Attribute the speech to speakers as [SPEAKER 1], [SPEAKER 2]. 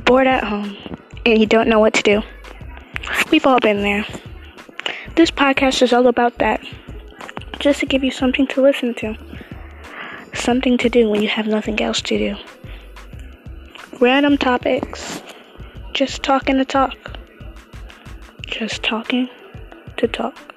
[SPEAKER 1] bored at home and you don't know what to do. We've all been there. This podcast is all about that. Just to give you something to listen to, something to do when you have nothing else to do. Random topics. Just talking to talk. Just talking to talk.